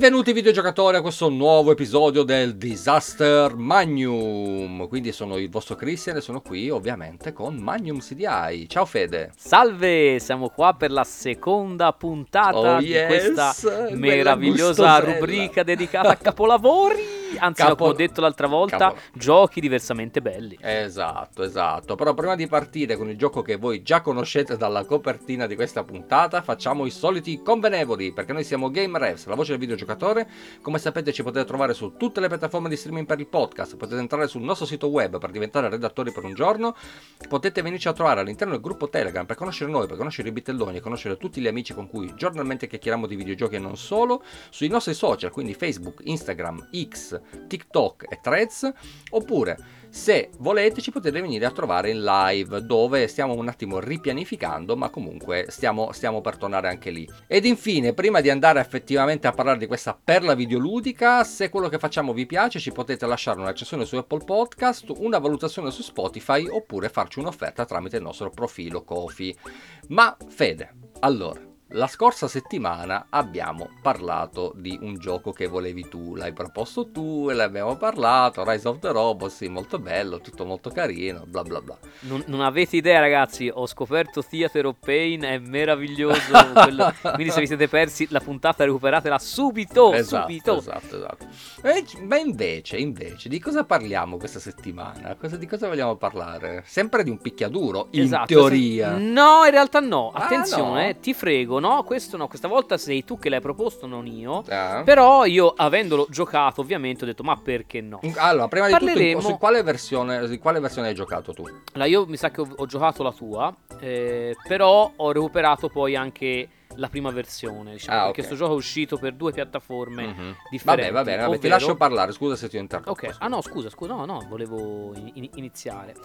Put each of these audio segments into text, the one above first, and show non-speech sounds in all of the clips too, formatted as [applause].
Benvenuti videogiocatori a questo nuovo episodio del Disaster Magnum. Quindi sono il vostro Christian e sono qui ovviamente con Magnum CDI. Ciao Fede. Salve, siamo qua per la seconda puntata Oh, di yes, questa quella meravigliosa rubrica dedicata a capolavori. [laughs] Anzi, Capo- come ho detto l'altra volta, Capo- giochi diversamente belli. Esatto, esatto. Però prima di partire con il gioco che voi già conoscete dalla copertina di questa puntata, facciamo i soliti convenevoli, perché noi siamo Game Revs, la voce del videogiocatore. Come sapete ci potete trovare su tutte le piattaforme di streaming per il podcast, potete entrare sul nostro sito web per diventare redattori per un giorno, potete venirci a trovare all'interno del gruppo Telegram per conoscere noi, per conoscere i bitelloni e conoscere tutti gli amici con cui giornalmente chiacchieriamo di videogiochi e non solo, sui nostri social, quindi Facebook, Instagram, X, TikTok e Threads, oppure se volete ci potete venire a trovare in live dove stiamo un attimo ripianificando ma comunque stiamo, stiamo per tornare anche lì. Ed infine prima di andare effettivamente a parlare di questa perla videoludica se quello che facciamo vi piace ci potete lasciare una recensione su Apple Podcast una valutazione su Spotify oppure farci un'offerta tramite il nostro profilo Kofi. Ma Fede allora la scorsa settimana abbiamo parlato di un gioco che volevi tu, l'hai proposto tu e l'abbiamo parlato, Rise of the Robots, sì, molto bello, tutto molto carino, bla bla bla. Non, non avete idea, ragazzi. Ho scoperto Theater of Pain, è meraviglioso. [laughs] quello- Quindi, se vi siete persi la puntata, recuperatela subito. esatto, subito. esatto, esatto. E ma invece, invece, di cosa parliamo questa settimana? Cosa- di cosa vogliamo parlare? Sempre di un picchiaduro, in Esatto, teoria. se- No, in realtà no. Ah, Attenzione, no? eh, ti frego. No, questo no. Questa volta sei tu che l'hai proposto, non io. Ah. Però io, avendolo giocato, ovviamente ho detto, ma perché no? Allora, prima di tutto, Parleremo- su quale versione, su quale versione hai giocato tu? Allora, io mi sa che ho, ho giocato la tua, eh, però ho recuperato poi anche la prima versione, diciamo, Ah, perché ok. questo gioco è uscito per due piattaforme Mhm. differenti. Vabbè, vabbè, ti ovvero- lascio parlare, scusa se ti ho interrotto. Ok, ah no, scusa, scusa, no, no, volevo in- iniziare.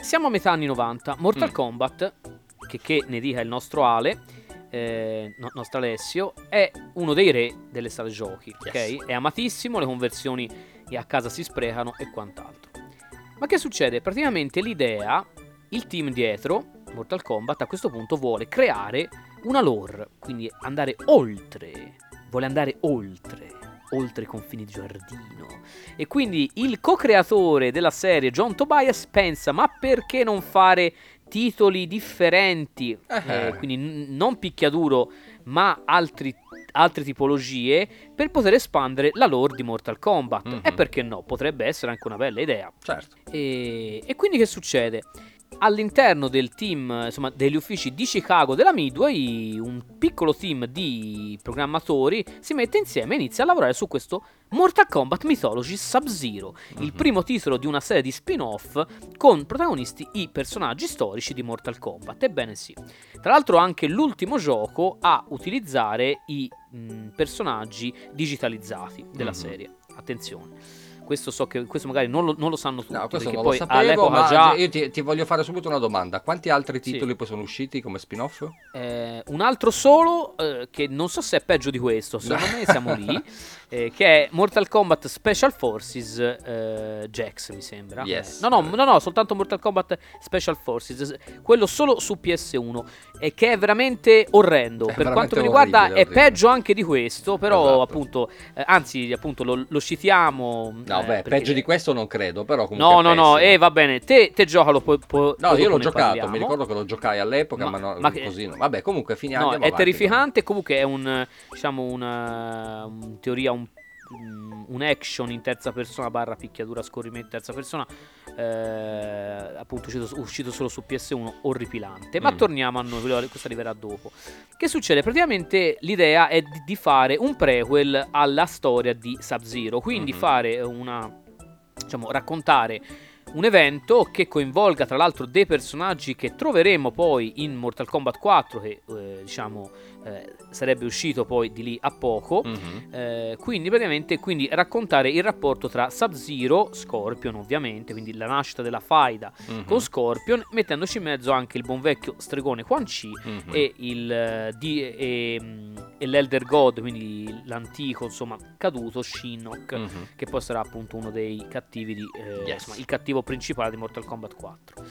Siamo a metà anni 90, Mortal Mm. Kombat, che, che ne dica il nostro Ale, eh, no- nostro Alessio, è uno dei re delle sale giochi, Yes. ok? È amatissimo, le conversioni a casa si sprecano e quant'altro. Ma che succede? Praticamente l'idea, il team dietro, Mortal Kombat, a questo punto vuole creare una lore, quindi andare oltre, vuole andare oltre, oltre i confini di giardino. E quindi il co-creatore della serie, John Tobias, pensa, ma perché non fare titoli differenti, Eh. Eh, quindi n- non picchiaduro, ma altri altre tipologie per poter espandere la lore di Mortal Kombat. Mhm. E perché no? Potrebbe essere anche una bella idea. Certo. E, e quindi che succede? All'interno del team, insomma, degli uffici di Chicago della Midway, un piccolo team di programmatori si mette insieme e inizia a lavorare su questo Mortal Kombat Mythology Sub-Zero, il Mhm. primo titolo di una serie di spin-off con protagonisti i personaggi storici di Mortal Kombat. Ebbene sì. Tra l'altro anche l'ultimo gioco a utilizzare i mh, personaggi digitalizzati della Mhm. serie. Attenzione. Questo so che questo magari non lo, non lo sanno tutti. No, questo non poi lo sapevo, all'epoca già io ti, ti voglio fare subito una domanda. Quanti altri Sì. titoli poi sono usciti come spin-off? eh, un altro solo eh, che non so se è peggio di questo, secondo me siamo lì, [laughs] eh, che è Mortal Kombat Special Forces eh, Jax, mi sembra. Yes. No, no, no, no, soltanto Mortal Kombat Special Forces, quello solo su PS1 e che è veramente orrendo. È per quanto mi veramente riguarda orribile, è orribile. peggio anche di questo, però Esatto. appunto, eh, anzi appunto lo, lo citiamo. No, eh, beh, perché- peggio di questo non credo, però comunque No, no, no, pessimo. eh, va bene, te, te giocalo poi, poi- No, io l'ho giocato, parliamo. mi ricordo che lo giocai all'epoca, ma, Ma- no, ma così no. Vabbè, comunque finiamo No, è avanti, terrificante. Comunque è un, diciamo, una, in teoria un, un action in terza persona barra picchiadura a scorrimento in terza persona. Eh, appunto uscito, uscito solo su PS1, orripilante. Ma Mm. torniamo a noi, questo arriverà dopo. Che succede? Praticamente l'idea è di, di fare un prequel alla storia di Sub-Zero. Quindi Mhm. fare una. diciamo, raccontare un evento che coinvolga tra l'altro dei personaggi che troveremo poi in Mortal Kombat 4 che eh, diciamo eh, sarebbe uscito poi di lì a poco Mhm. Eh, quindi praticamente quindi raccontare il rapporto tra Sub-Zero, Scorpion ovviamente quindi la nascita della faida Mhm. con Scorpion mettendoci in mezzo anche il buon vecchio stregone Quan Chi Mhm. e, il, eh, di- e, mm, e l'Elder God quindi l'antico insomma caduto Shinnok Mhm. che poi sarà appunto uno dei cattivi di eh, Yes. insomma, il cattivo principale di Mortal Kombat 4.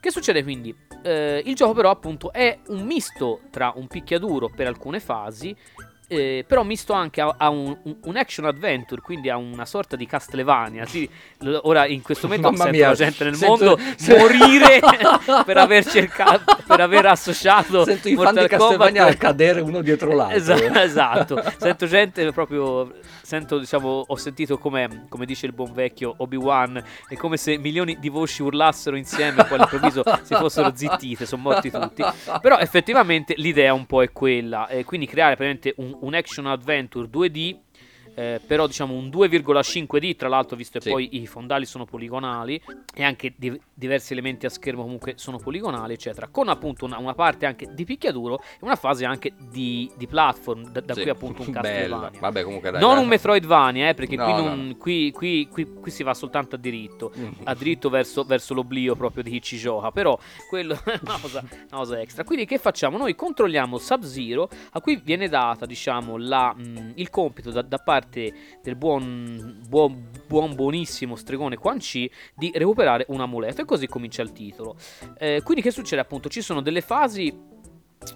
Che succede quindi? Eh, il gioco però appunto è un misto tra un picchiaduro per alcune fasi eh, però misto anche a, a un, un, action adventure, quindi a una sorta di Castlevania. Sì, ora in questo momento Mamma sento mia, la gente nel sento- mondo se- [laughs] morire [laughs] per aver cercato, per aver associato Sento i fan Mortal di Castlevania Kombat- cadere uno dietro l'altro. Esa- esatto, sento gente proprio. Sento, diciamo, ho sentito come, come dice il buon vecchio Obi-Wan, è come se milioni di voci urlassero insieme e poi all'improvviso si fossero zittite, sono morti tutti. Però effettivamente l'idea un po' è quella, eh, quindi creare praticamente un, un action adventure 2D. Eh, però diciamo un 2,5D tra l'altro visto che Sì. poi i fondali sono poligonali e anche di- diversi elementi a schermo comunque sono poligonali eccetera con appunto una, una parte anche di picchiaduro e una fase anche di, di platform da, da Sì, qui appunto un. [laughs] Castlevania Vabbè, comunque dai, non dai. un Metroidvania, eh, perché No, qui, no, non- no. qui- qui- qui- qui si va soltanto a diritto. Mm. [laughs] A diritto verso, verso l'oblio proprio di chi ci gioca. Però quello [laughs] è una cosa, una cosa extra. Quindi che facciamo? Noi controlliamo Sub-Zero, a cui viene data, diciamo, la, mh, il compito da, da parte del buon, buon, buon, buonissimo stregone Quan Chi di recuperare un amuleto. E così comincia il titolo. Eh, quindi che succede? Appunto, ci sono delle fasi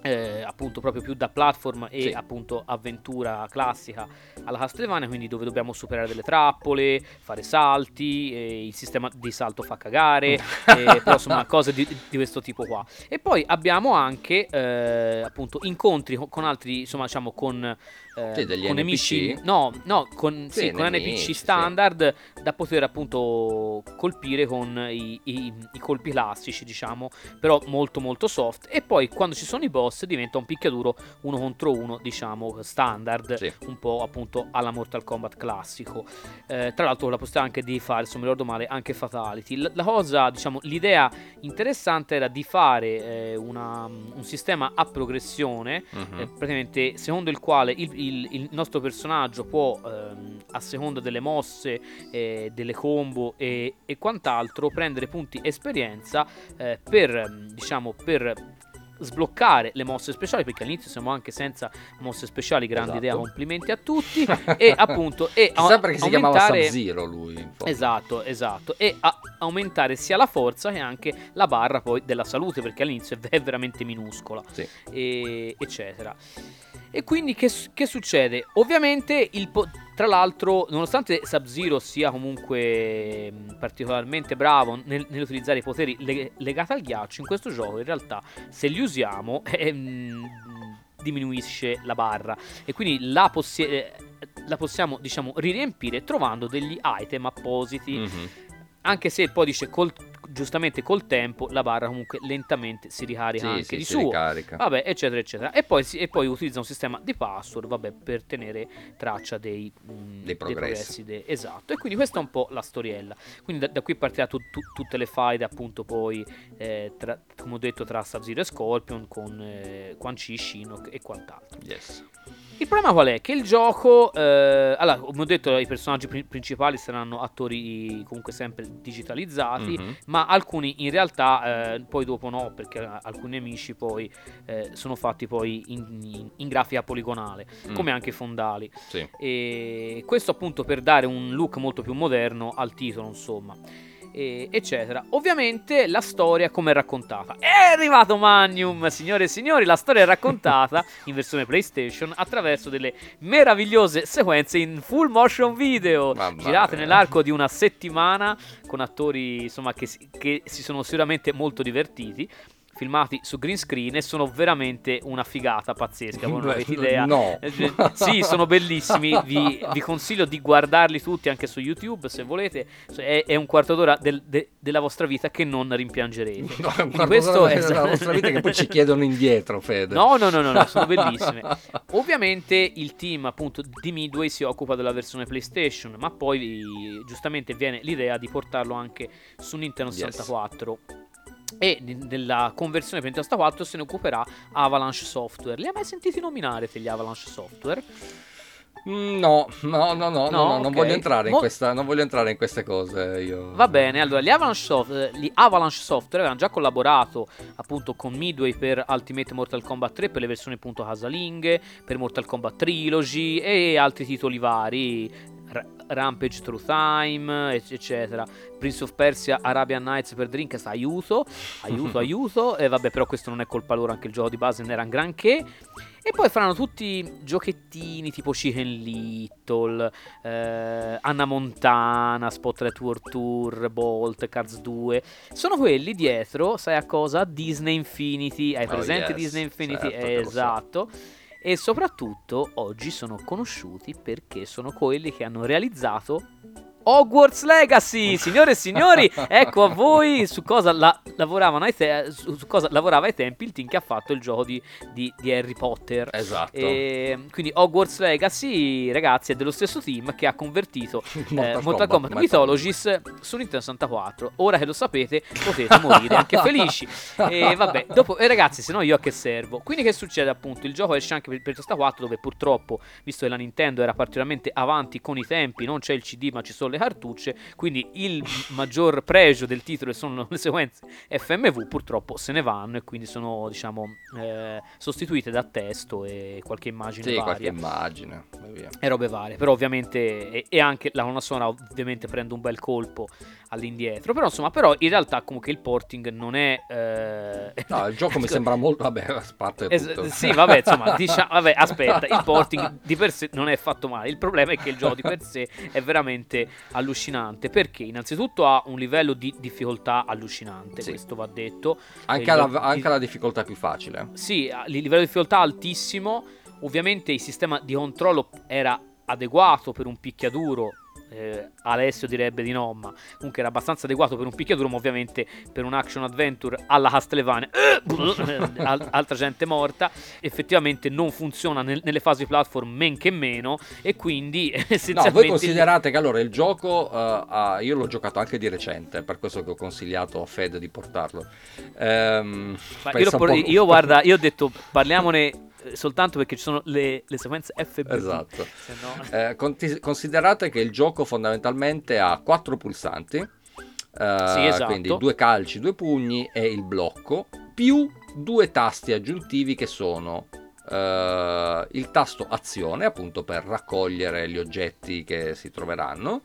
eh, appunto proprio più da platform e Sì. appunto avventura classica alla Castlevania, quindi dove dobbiamo superare delle trappole, fare salti, eh, il sistema di salto fa cagare, [laughs] eh, però insomma cose di, di questo tipo qua. E poi abbiamo anche eh, appunto incontri con, con altri, insomma diciamo con, eh, Sì, degli con NPC. nemici, no, no, con, sì, Sì, con NPC standard da poter appunto colpire con i, i- i colpi classici, diciamo, però molto molto soft. E poi quando ci sono i boss diventa un picchiaduro uno contro uno, diciamo, standard, un po' appunto alla Mortal Kombat classico. Eh, tra l'altro la possibilità anche di fare, se non mi ricordo male, anche Fatality. La, la cosa, diciamo, l'idea interessante era di fare eh, una- un sistema a progressione Mhm. eh, praticamente secondo il quale il, il- il nostro personaggio può ehm, a seconda delle mosse eh, delle combo e, e quant'altro prendere punti esperienza eh, per diciamo per sbloccare le mosse speciali perché all'inizio siamo anche senza mosse speciali grande Esatto. idea complimenti a tutti [laughs] e appunto e Chissà a- perché si chiamava Sub-Zero lui. Esatto, esatto. E a- aumentare sia la forza che anche la barra poi della salute, perché all'inizio è veramente minuscola, Sì. e- eccetera. E quindi che, che succede? Ovviamente, il po- tra l'altro, nonostante Sub-Zero sia comunque mh, particolarmente bravo nel- nell'utilizzare i poteri leg- legati al ghiaccio, in questo gioco in realtà se li usiamo [laughs] ehm, diminuisce la barra e quindi la, possi- eh, la possiamo diciamo riempire trovando degli item appositi Mhm. anche se poi dice col- giustamente col tempo la barra comunque lentamente si ricarica Sì, anche sì, di si suo ricarica. Vabbè, eccetera, eccetera. E poi, si- e poi utilizza un sistema di password, vabbè, per tenere traccia dei, mm, Dei progressi. de- esatto. E quindi questa è un po' la storiella. Quindi da, da qui partirà tu- tu- tutte le faide, appunto, poi, eh, tra- come ho detto, tra Sub-Zero e Scorpion, con eh, Quan Chi, Shinnok e quant'altro. Yes. Il problema qual è? Che il gioco, eh, allora, come ho detto, i personaggi pri- principali saranno attori comunque sempre digitalizzati, Mhm. Ma alcuni in realtà eh, poi dopo no, perché alcuni nemici poi eh, sono fatti poi in, in- in grafica poligonale, Mm. come anche i fondali. Sì. E questo appunto per dare un look molto più moderno al titolo, insomma. E- eccetera. Ovviamente la storia come è raccontata. È arrivato Magnum, signore e signori, la storia è raccontata [laughs] in versione PlayStation attraverso delle meravigliose sequenze in full motion video, Mamma girate mia. nell'arco di una settimana con attori insomma che che si sono sicuramente molto divertiti. Filmati su green screen e sono veramente una figata pazzesca. Voi non [laughs] avete idea. No. Eh, eh, sì, sono bellissimi. Vi, vi consiglio di guardarli tutti anche su YouTube se volete. È, è un quarto d'ora del- de- della vostra vita che non rimpiangerete. [laughs] No, è un quarto questo d'ora è- della vostra vita che poi ci [laughs] chiedono indietro, Fede. No, no, no, no, no, sono bellissime. Ovviamente il team appunto di Midway si occupa della versione PlayStation, ma poi giustamente viene l'idea di portarlo anche su Nintendo Yes. 64. E della conversione Nintendo 64 se ne occuperà Avalanche Software. Li hai mai sentiti nominare te gli Avalanche Software? Mm, No, no, no, no, no, no, non ok. voglio entrare in questa, non voglio entrare in queste cose. Io. Va bene, allora gli Avalanche, Soft- gli Avalanche Software avevano già collaborato appunto con Midway per Ultimate Mortal Kombat 3 per le versioni appunto casalinghe, per Mortal Kombat Trilogy e altri titoli vari R- Rampage Through Time, eccetera. Prince of Persia, Arabian Nights per Dreamcast, aiuto, aiuto, [laughs] aiuto. E vabbè, però questo non è colpa loro, anche il gioco di base non era un granché. E poi faranno tutti giochettini tipo Chicken Little, eh, Anna Montana, Spotlight World Tour, Bolt, Cars 2. Sono quelli dietro, sai a cosa? Disney Infinity. Hai Oh, presente yes, Disney Infinity? certo che lo so. E soprattutto oggi sono conosciuti perché sono quelli che hanno realizzato Hogwarts Legacy, [laughs] signore e signori, ecco a voi su cosa, la- te- su su cosa lavorava ai tempi il team che ha fatto il gioco di, di- di Harry Potter. Esatto. E, quindi Hogwarts Legacy, ragazzi, è dello stesso team che ha convertito [laughs] eh, Mortal, Kombat, Mythologies su Nintendo 64. Ora che lo sapete, potete morire anche felici. E vabbè, dopo, e ragazzi, se no io a che servo? Quindi che succede appunto? Il gioco esce anche per, per 64 dove purtroppo, visto che la Nintendo era particolarmente avanti con i tempi, non c'è il CD ma ci sono le cartucce, quindi il maggior pregio del titolo sono le sequenze FMV, purtroppo se ne vanno e quindi sono diciamo eh, sostituite da testo e qualche immagine Sì, qualche varia immagine. e via. e robe varie. Però ovviamente e, e anche la colonna sonora ovviamente prende un bel colpo all'indietro. Però insomma, però in realtà comunque il porting non è eh, No, il gioco mi sembra molto. Vabbè, a parte Es- tutto. sì, vabbè, insomma, diciamo, vabbè, aspetta, il porting [laughs] di per sé non è fatto male. Il problema è che il gioco di per sé è veramente allucinante perché innanzitutto ha un livello di difficoltà allucinante, Sì. questo va detto. Anche, alla, gioco- anche alla difficoltà più facile. Sì, il livello di difficoltà altissimo. Ovviamente il sistema di controllo era adeguato per un picchiaduro. Eh, Alessio direbbe di no, ma comunque era abbastanza adeguato per un picchiaduro, ma ovviamente per un action adventure alla Castlevania, eh, al- altra gente morta, effettivamente non funziona nel- nelle fasi platform men che meno e quindi [laughs] No, essenzialmente voi considerate che allora il gioco, eh, ha- io l'ho giocato anche di recente, per questo che ho consigliato a Fed di portarlo. Ma io, por- io, guarda, io ho detto parliamone soltanto perché ci sono le, le sequenze FB. Esatto. Se no... Eh, conti- considerate che il gioco fondamentalmente ha quattro pulsanti, eh, Sì, esatto. quindi due calci, due pugni e il blocco, più due tasti aggiuntivi che sono eh, il tasto azione, appunto per raccogliere gli oggetti che si troveranno,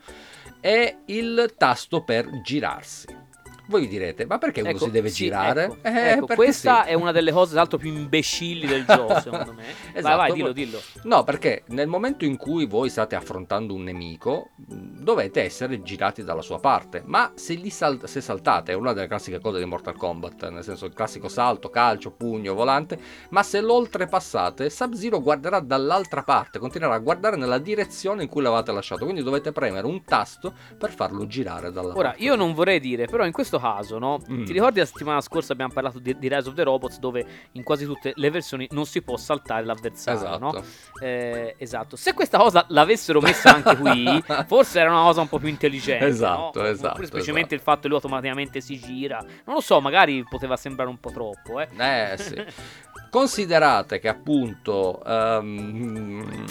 e il tasto per girarsi. Voi vi direte, ma perché uno Ecco, si deve sì, girare? ecco, Eh, ecco, questa sì. è una delle cose tra l'altro più imbecilli del gioco, [laughs] secondo me. vai, Esatto, vai, dillo, voi- dillo. No, perché nel momento in cui voi state affrontando un nemico, mh, dovete essere girati dalla sua parte. Ma se, sal- se saltate, è una delle classiche cose di Mortal Kombat, nel senso il classico salto, calcio, pugno, volante, ma se lo oltrepassate, Sub-Zero guarderà dall'altra parte, continuerà a guardare nella direzione in cui l'avete lasciato. Quindi dovete premere un tasto per farlo girare dalla Ora, parte. io non vorrei dire, però in questo caso, no? Mm. Ti ricordi la settimana scorsa abbiamo parlato di, di Rise of the Robots dove in quasi tutte le versioni non si può saltare l'avversario, Esatto. no? Eh, esatto. Se questa cosa l'avessero messa anche qui, [laughs] forse era una cosa un po' più intelligente. Esatto, no? esatto, Oppure semplicemente esatto. il fatto che lui automaticamente si gira. Non lo so, magari poteva sembrare un po' troppo, eh. Eh sì. [laughs] Considerate che appunto ehm,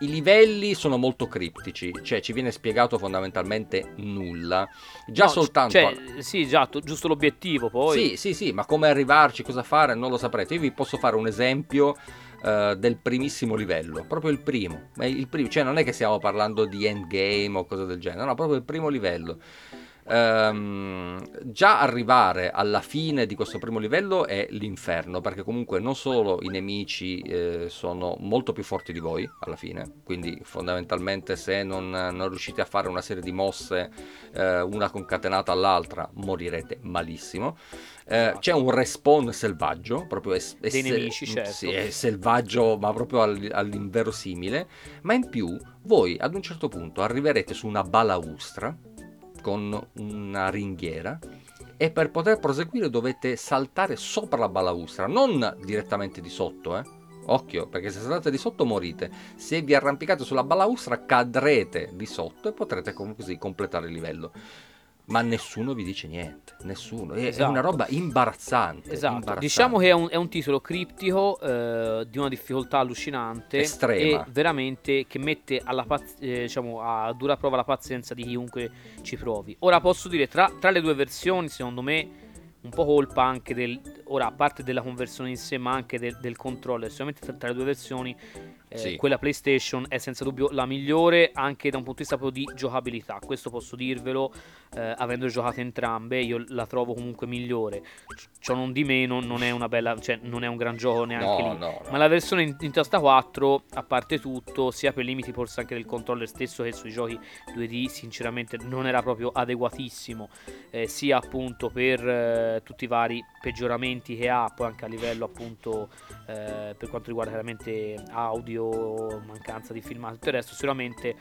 i livelli sono molto criptici, cioè ci viene spiegato fondamentalmente nulla. Già No, soltanto... Cioè, sì, esatto, giusto l'obiettivo poi. Sì, sì, sì, ma come arrivarci, cosa fare, non lo saprete. Io vi posso fare un esempio eh, del primissimo livello, proprio il primo. Il primo. Cioè non è che stiamo parlando di endgame o cose del genere, no, proprio il primo livello. Ehm, già arrivare alla fine di questo primo livello è l'inferno, perché comunque non solo i nemici eh, sono molto più forti di voi alla fine, quindi fondamentalmente se non, non riuscite a fare una serie di mosse, eh, una concatenata all'altra, morirete malissimo. Eh, c'è un respawn selvaggio, proprio è, è Dei nemici, certo. Sì, è selvaggio, ma proprio all- all'inverosimile. Ma in più, voi ad un certo punto arriverete su una balaustra con una ringhiera e per poter proseguire dovete saltare sopra la balaustra, non direttamente di sotto, eh. Occhio, perché se saltate di sotto morite. Se vi arrampicate sulla balaustra cadrete di sotto e potrete così completare il livello. Ma nessuno vi dice niente, nessuno. È, è Esatto. una roba imbarazzante. Esatto, imbarazzante. diciamo che è un, è un titolo criptico eh, di una difficoltà allucinante Estrema. e veramente che mette alla paz- eh, diciamo, a dura prova la pazienza di chiunque ci provi. Ora posso dire, tra, tra le due versioni, secondo me, un po' colpa anche del... Ora, a parte della conversione in sé, ma anche del, del controllo, solamente tra, tra le due versioni, eh, Sì. quella PlayStation è senza dubbio la migliore anche da un punto di vista proprio di giocabilità. Questo posso dirvelo, eh, avendo giocato entrambe, io la trovo comunque migliore. Ciò non di meno, non è una bella, cioè non è un gran gioco neanche No, lì. no, no. Ma la versione in, in tasta 4, a parte tutto, sia per limiti forse anche del controller stesso che sui giochi 2D, sinceramente non era proprio adeguatissimo, eh, sia appunto per eh, tutti i vari peggioramenti che ha, poi anche a livello appunto eh, per quanto riguarda chiaramente audio, mancanza di filmato, tutto il resto sicuramente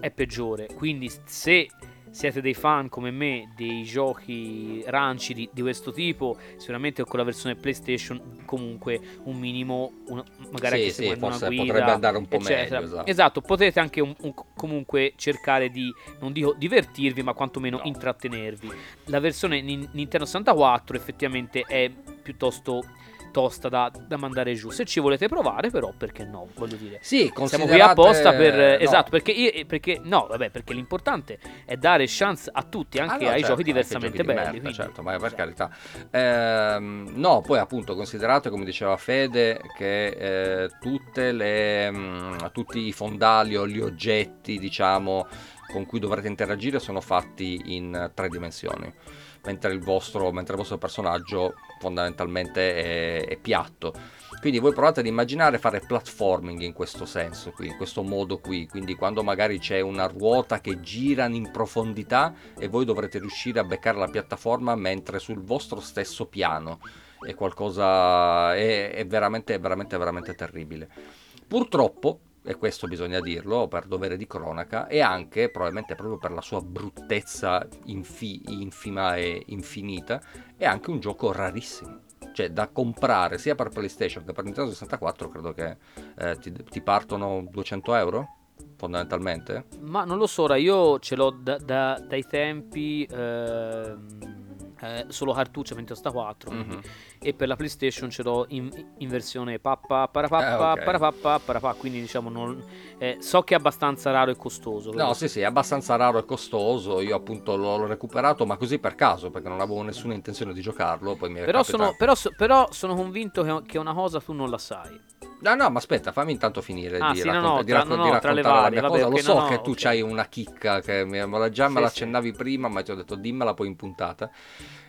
è peggiore. Quindi se siete dei fan come me dei giochi ranci di, di questo tipo, sicuramente con la versione PlayStation comunque un minimo, una- magari Sì, anche sì, seguendo una guida, potrebbe andare un po' eccetera. meglio, esatto. potete anche un- un- comunque cercare di, non dico divertirvi, ma quantomeno No. intrattenervi. La versione Nin- Nintendo 64 effettivamente è piuttosto tosta da, da mandare giù. Se ci volete provare, però, perché no? Voglio dire. Sì, Siamo qui apposta per... no. Esatto, perché, io- perché no, vabbè, perché l'importante è dare chance a tutti, Ah, anche no, ai certo, giochi diversamente giochi belli. merda, quindi- certo, ma per carità. Ehm, no, poi appunto considerate, come diceva Fede, che eh, tutte le, mh, tutti i fondali o gli oggetti, diciamo, con cui dovrete interagire sono fatti in tre dimensioni. Mentre il vostro, mentre il vostro personaggio fondamentalmente è, è piatto. Quindi voi provate ad immaginare fare platforming in questo senso qui, in questo modo qui. Quindi quando magari c'è una ruota che gira in profondità e voi dovrete riuscire a beccare la piattaforma mentre sul vostro stesso piano è qualcosa è, è veramente veramente veramente terribile. Purtroppo e questo bisogna dirlo per dovere di cronaca, e anche probabilmente proprio per la sua bruttezza infi- infima e infinita, è anche un gioco rarissimo. Cioè, da comprare sia per PlayStation che per Nintendo 64, credo che eh, ti, ti partono 200 euro fondamentalmente. Ma non lo so, ora io ce l'ho da- da- dai tempi ehm, eh, solo cartuccia Nintendo 64 quindi- Mhm. e per la PlayStation ce l'ho in, in versione pappa, parapappa, Eh, ok. parapappa, parapà, quindi diciamo non, eh, so che è abbastanza raro e costoso. No, quello sì, sì, è abbastanza raro e costoso. Io appunto l'ho, l'ho recuperato, ma così per caso, perché non avevo nessuna intenzione di giocarlo. Poi mi Però sono, però, però sono convinto che, che una cosa tu non la sai. No, no, ma aspetta, fammi intanto finire Ah, di, sì, raccont- no, di racco- no, di raccontare la varie, mia vabbè, cosa. Lo so che tu ok. c'hai una chicca che me la- già me Sì, la sì. prima, ma ti ho detto dimmela poi in puntata.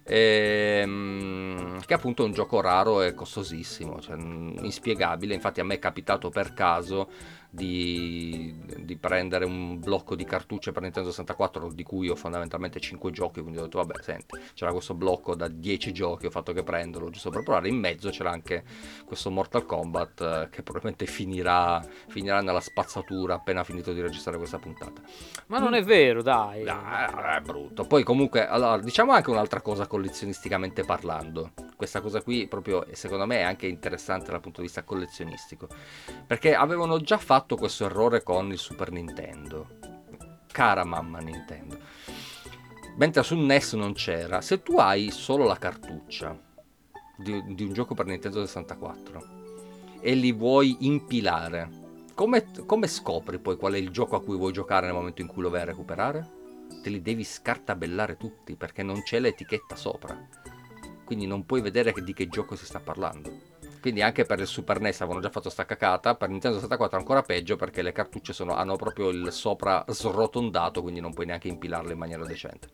Ehm, che appunto è un gioco raro e costosissimo, cioè, mm, inspiegabile. Infatti a me è capitato per caso di, di prendere un blocco di cartucce per Nintendo 64 di cui ho fondamentalmente 5 giochi quindi ho detto vabbè senti c'era questo blocco da 10 giochi ho fatto che prenderlo giusto per provare in mezzo c'era anche questo Mortal Kombat eh, che probabilmente finirà, finirà nella spazzatura appena finito di registrare questa puntata Ma non è vero, dai. Ah, è brutto. Poi comunque, allora, diciamo anche un'altra cosa collezionisticamente parlando. Questa cosa qui proprio, secondo me, è anche interessante dal punto di vista collezionistico. Perché avevano già fatto questo errore con il Super Nintendo. Cara mamma Nintendo. Mentre sul NES non c'era, se tu hai solo la cartuccia di, di un gioco per Nintendo 64 e li vuoi impilare, come, come scopri poi qual è il gioco a cui vuoi giocare nel momento in cui lo vai a recuperare? Te li devi scartabellare tutti perché non c'è l'etichetta sopra. Quindi non puoi vedere di che gioco si sta parlando. Quindi anche per il Super NES avevano già fatto sta cacata, per Nintendo 64 ancora peggio perché le cartucce sono- hanno proprio il sopra srotondato, quindi non puoi neanche impilarle in maniera decente.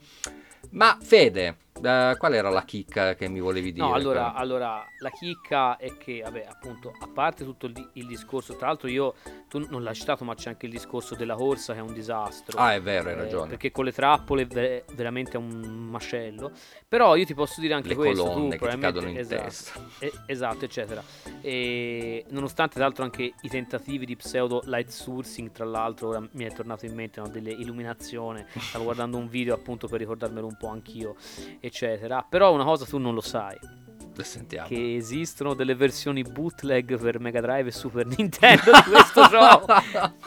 Ma Fede, eh, qual era la chicca che mi volevi dire? No, allora, allora, la chicca è che, vabbè, appunto, a parte tutto il, il discorso, tra l'altro io, tu non l'hai citato, ma c'è anche il discorso della corsa che è un disastro. Ah, è vero, hai Eh, ragione. perché con le trappole è veramente è un macello. Però io ti posso dire anche Le questo. colonne tu che ti cadono in esatto, testa. eh, esatto, eccetera. E nonostante tra l'altro anche i tentativi di pseudo light sourcing, tra l'altro ora mi è tornato in mente no, delle illuminazioni, stavo guardando un video appunto per ricordarmelo un po' anch'io, eccetera. Però una cosa tu non lo sai, Sentiamo. che esistono delle versioni bootleg per Mega Drive e Super [laughs] Nintendo di questo [laughs] gioco.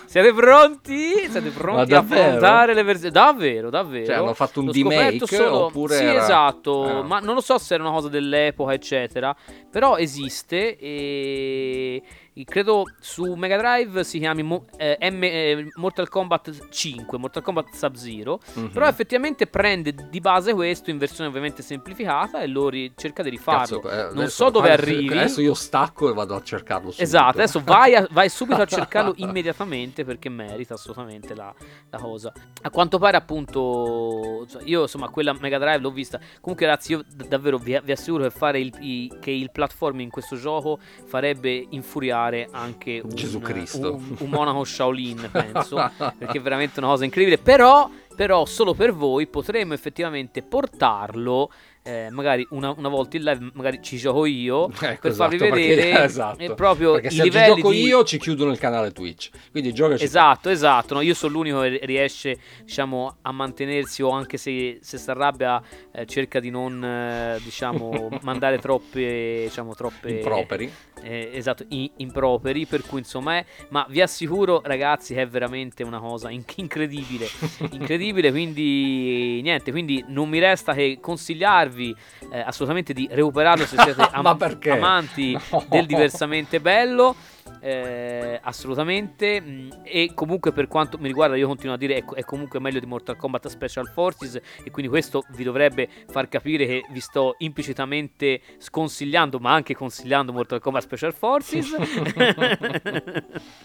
Siete pronti? Siete pronti a affrontare le versioni? Davvero, davvero. Cioè, hanno fatto un L'ho remake solo- oppure Sì, era- esatto, Ah. ma non lo so se era una cosa dell'epoca, eccetera. Però esiste e, credo su Mega Drive si chiami Mo- eh, M- eh, Mortal Kombat 5, Mortal Kombat Sub-Zero, Mhm. però effettivamente prende di base questo in versione ovviamente semplificata e lo ri- cerca di rifarlo. Cazzo, eh, non adesso- so dove adesso- arrivi. Adesso io stacco e vado a cercarlo subito. Esatto, adesso [laughs] vai, a- vai subito a cercarlo immediatamente perché merita assolutamente la, la cosa. A quanto pare, appunto, cioè, io insomma, quella Mega Drive l'ho vista. Comunque, ragazzi, io davvero vi, vi assicuro che, fare il, i- che il platform in questo gioco farebbe infuriare anche un, Gesù Cristo. un, un monaco Shaolin, [laughs] penso. perché è veramente una cosa incredibile. Però, però solo per voi potremmo effettivamente portarlo. eh, magari una, una volta in live, magari ci gioco io [laughs] Ecco, per farvi esatto, perché- vedere [laughs] esatto. eh, proprio Perché i se livelli gioco di... io ci chiudono il canale Twitch. Quindi giocaci. Esatto, esatto. No, io sono l'unico che riesce, diciamo, a mantenersi o anche se, se si arrabbia eh, cerca di non, eh, diciamo, mandare troppe, diciamo, troppe... Improperi. Eh, esatto, improperi, per cui insomma è... Ma vi assicuro, ragazzi, che è veramente una cosa in- incredibile. [laughs] incredibile, quindi niente, quindi non mi resta che consigliarvi eh, assolutamente di recuperarlo se siete [laughs] am- amanti [laughs] No. del diversamente bello. Eh, assolutamente Mm, e comunque per quanto mi riguarda io continuo a dire è, co- è comunque meglio di Mortal Kombat Special Forces e quindi questo vi dovrebbe far capire che vi sto implicitamente sconsigliando ma anche consigliando Mortal Kombat Special Forces [laughs] [laughs]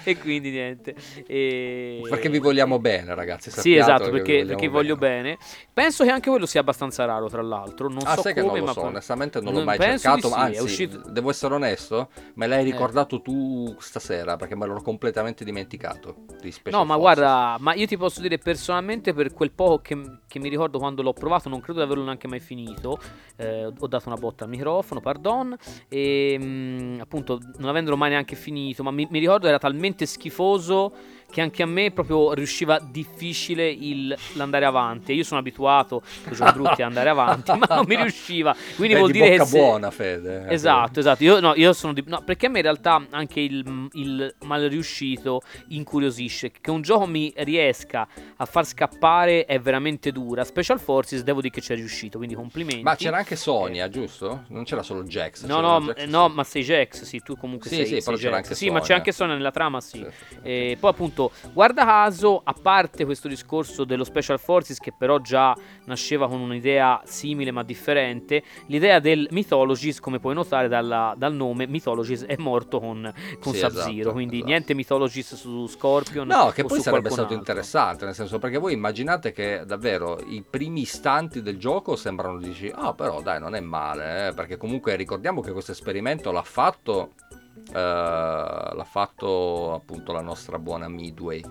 [laughs] e quindi niente e... Perché vi vogliamo bene, ragazzi. sì esatto che perché, perché voglio bene penso che anche quello sia abbastanza raro tra l'altro non Ah, so sai che come non lo ma so, onestamente non l'ho mai cercato, sì, anzi, uscito- Eh. devo essere onesto, me l'hai ricordato tu stasera perché me l'ho completamente dimenticato di No, ma Forces. guarda, ma io ti posso dire personalmente per quel poco che, che mi ricordo quando l'ho provato, non credo di averlo neanche mai finito. eh, ho dato una botta al microfono, pardon. E mm, appunto, non avendolo mai neanche finito, ma mi, mi ricordo era talmente schifoso che anche a me proprio riusciva difficile il- l'andare avanti. Io sono abituato, giochi brutti, ad andare avanti, ma non mi [laughs] riusciva. Quindi È vuol di dire bocca se- buona, Fede. eh, Esatto, esatto. Io, no, io sono di... no, perché a me in realtà anche il, il mal riuscito incuriosisce. Che un gioco mi riesca a far scappare è veramente dura. Special Forces devo dire che ci è riuscito, quindi complimenti. Ma c'era anche Sonia, giusto? Non c'era solo Jax. No, no, Jax, eh, sì. no, ma sei Jax, sì, tu comunque Sì, sei, sì, sei però c'era Jax. Sì, ma c'è Sonia. anche Sonia nella trama, sì. Sì, sì, sì. E poi appunto, guarda caso, a parte questo discorso dello Special Forces che però già nasceva con un'idea simile ma differente, l'idea del Mythologies, come puoi notare dalla- dal nome, Mythologies è morto con, con Sì, Sub-Zero, esatto, quindi esatto. niente Mythologies su Scorpion. No, che poi sarebbe stato altro. interessante, nel senso perché voi immaginate che davvero i primi istanti del gioco sembrano dici, ah però dai non è male, eh", perché comunque ricordiamo che questo esperimento l'ha fatto, eh, l'ha fatto appunto la nostra buona Midway,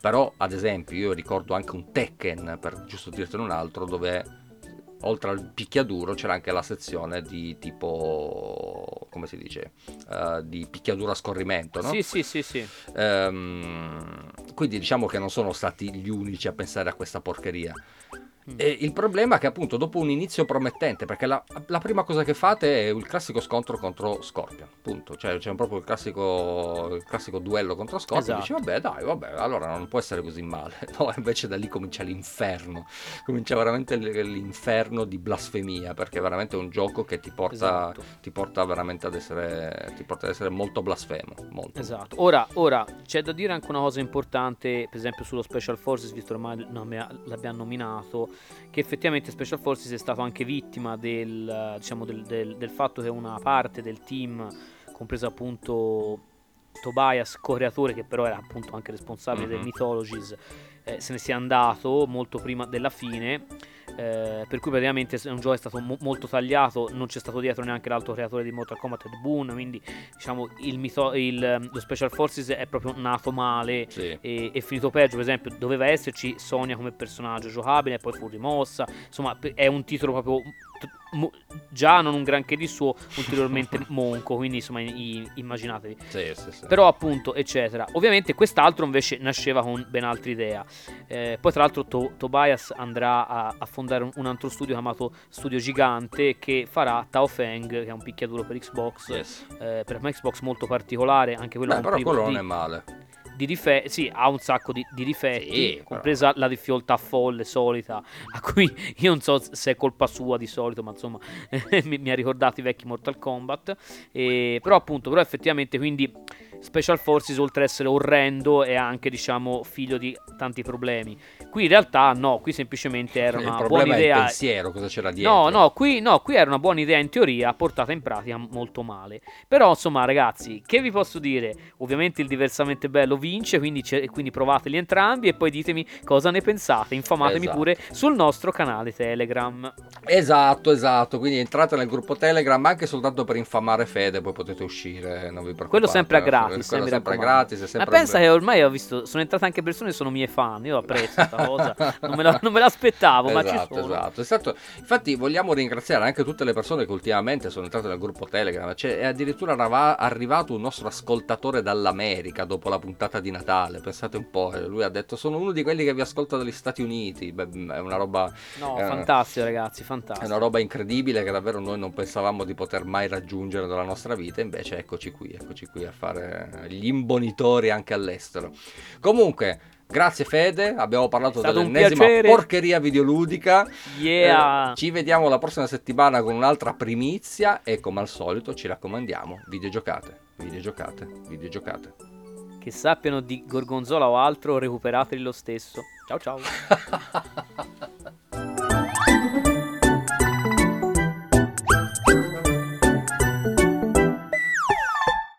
però ad esempio io ricordo anche un Tekken, per giusto dirtene un altro, dove oltre al picchiaduro c'era anche la sezione di tipo, come si dice, eh, di picchiaduro a scorrimento, no? Sì, sì, sì, sì. Ehm, quindi diciamo che non sono stati gli unici a pensare a questa porcheria. Mm. E il problema è che appunto dopo un inizio promettente, perché la, la prima cosa che fate è il classico scontro contro Scorpion, punto. Cioè c'è proprio il classico, il classico duello contro Scorpion. Esatto. Dici vabbè dai, vabbè, allora non può essere così male. [laughs] No, invece da lì comincia l'inferno. Comincia veramente l'inferno di blasfemia, perché è veramente un gioco che ti porta, Esatto. ti porta veramente ad essere, ti porta ad essere molto blasfemo. Molto. Esatto. Ora, ora c'è da dire anche una cosa importante, per esempio sullo Special Forces, visto che ormai l'abbiamo nominato, che effettivamente Special Forces è stato anche vittima del, diciamo, del, del- del fatto che una parte del team, compreso appunto Tobias, co-creatore, che però era appunto anche responsabile del Mhm. Mythologies, eh, se ne sia andato molto prima della fine. Eh, per cui praticamente è un gioco è stato mo- molto tagliato, non c'è stato dietro neanche l'altro creatore di Mortal Kombat, Ed Boon, quindi diciamo il mito- il, ehm, lo Special Forces è proprio nato male Sì. e è finito peggio. Per esempio, doveva esserci Sonia come personaggio giocabile, poi fu rimossa. Insomma, è un titolo proprio mo- già non un granché di suo, ulteriormente [laughs] monco. Quindi, insomma, i- immaginatevi. Sì, sì, sì. Però, appunto, eccetera. Ovviamente, quest'altro invece nasceva con ben altra idea. Eh, poi, tra l'altro, To- Tobias andrà a, a fondare un, un altro studio chiamato Studio Gigante che farà Tao Feng, che è un picchiaduro per Xbox. Yes. eh, per Xbox molto particolare, anche quello Beh, però quello non di- è male. Di difetti, sì, ha un sacco di, di difetti, Sì, compresa la difficoltà folle solita, a cui io non so se è colpa sua di solito, ma insomma [laughs] mi, mi ha ricordato i vecchi Mortal Kombat. E, però appunto, però effettivamente quindi Special Forces oltre ad essere orrendo è anche diciamo figlio di tanti problemi. Qui in realtà no, qui semplicemente era una buona è il idea. pensiero, cosa c'era dietro. No, no qui, no, qui era una buona idea in teoria, portata in pratica molto male. Però, insomma, ragazzi, che vi posso dire? Ovviamente il diversamente bello vince, quindi, quindi provateli entrambi e poi ditemi cosa ne pensate. Infamatemi Esatto. pure sul nostro canale Telegram. Esatto, esatto. Quindi entrate nel gruppo Telegram anche soltanto per infamare Fede, poi potete uscire. Non vi preoccupate. Quello sempre a Quello gratis, eh, mi sempre raccomando. gratis. è Ma sempre pensa che ormai ho visto, sono entrate anche persone che sono mie fan. Io apprezzo questa [laughs] cosa. Non me, la- non me l'aspettavo, ma ci Esatto, sono. esatto, esatto. Infatti vogliamo ringraziare anche tutte le persone che ultimamente sono entrate nel gruppo Telegram. C'è, è addirittura arriva- arrivato un nostro ascoltatore dall'America dopo la puntata di Natale. Pensate un po', eh, lui ha detto sono uno di quelli che vi ascolta dagli Stati Uniti. Beh, è una roba No, Eh, fantastico, ragazzi, È fantastico. una roba incredibile che davvero noi non pensavamo di poter mai raggiungere nella nostra vita, invece eccoci qui, eccoci qui a fare gli imbonitori anche all'estero. Comunque, grazie Fede, abbiamo parlato È dell'ennesima porcheria videoludica. Yeah! Eh, ci vediamo la prossima settimana con un'altra primizia e come al solito ci raccomandiamo, videogiocate, videogiocate, videogiocate. Che sappiano di gorgonzola o altro, recuperateli lo stesso. Ciao ciao. [laughs]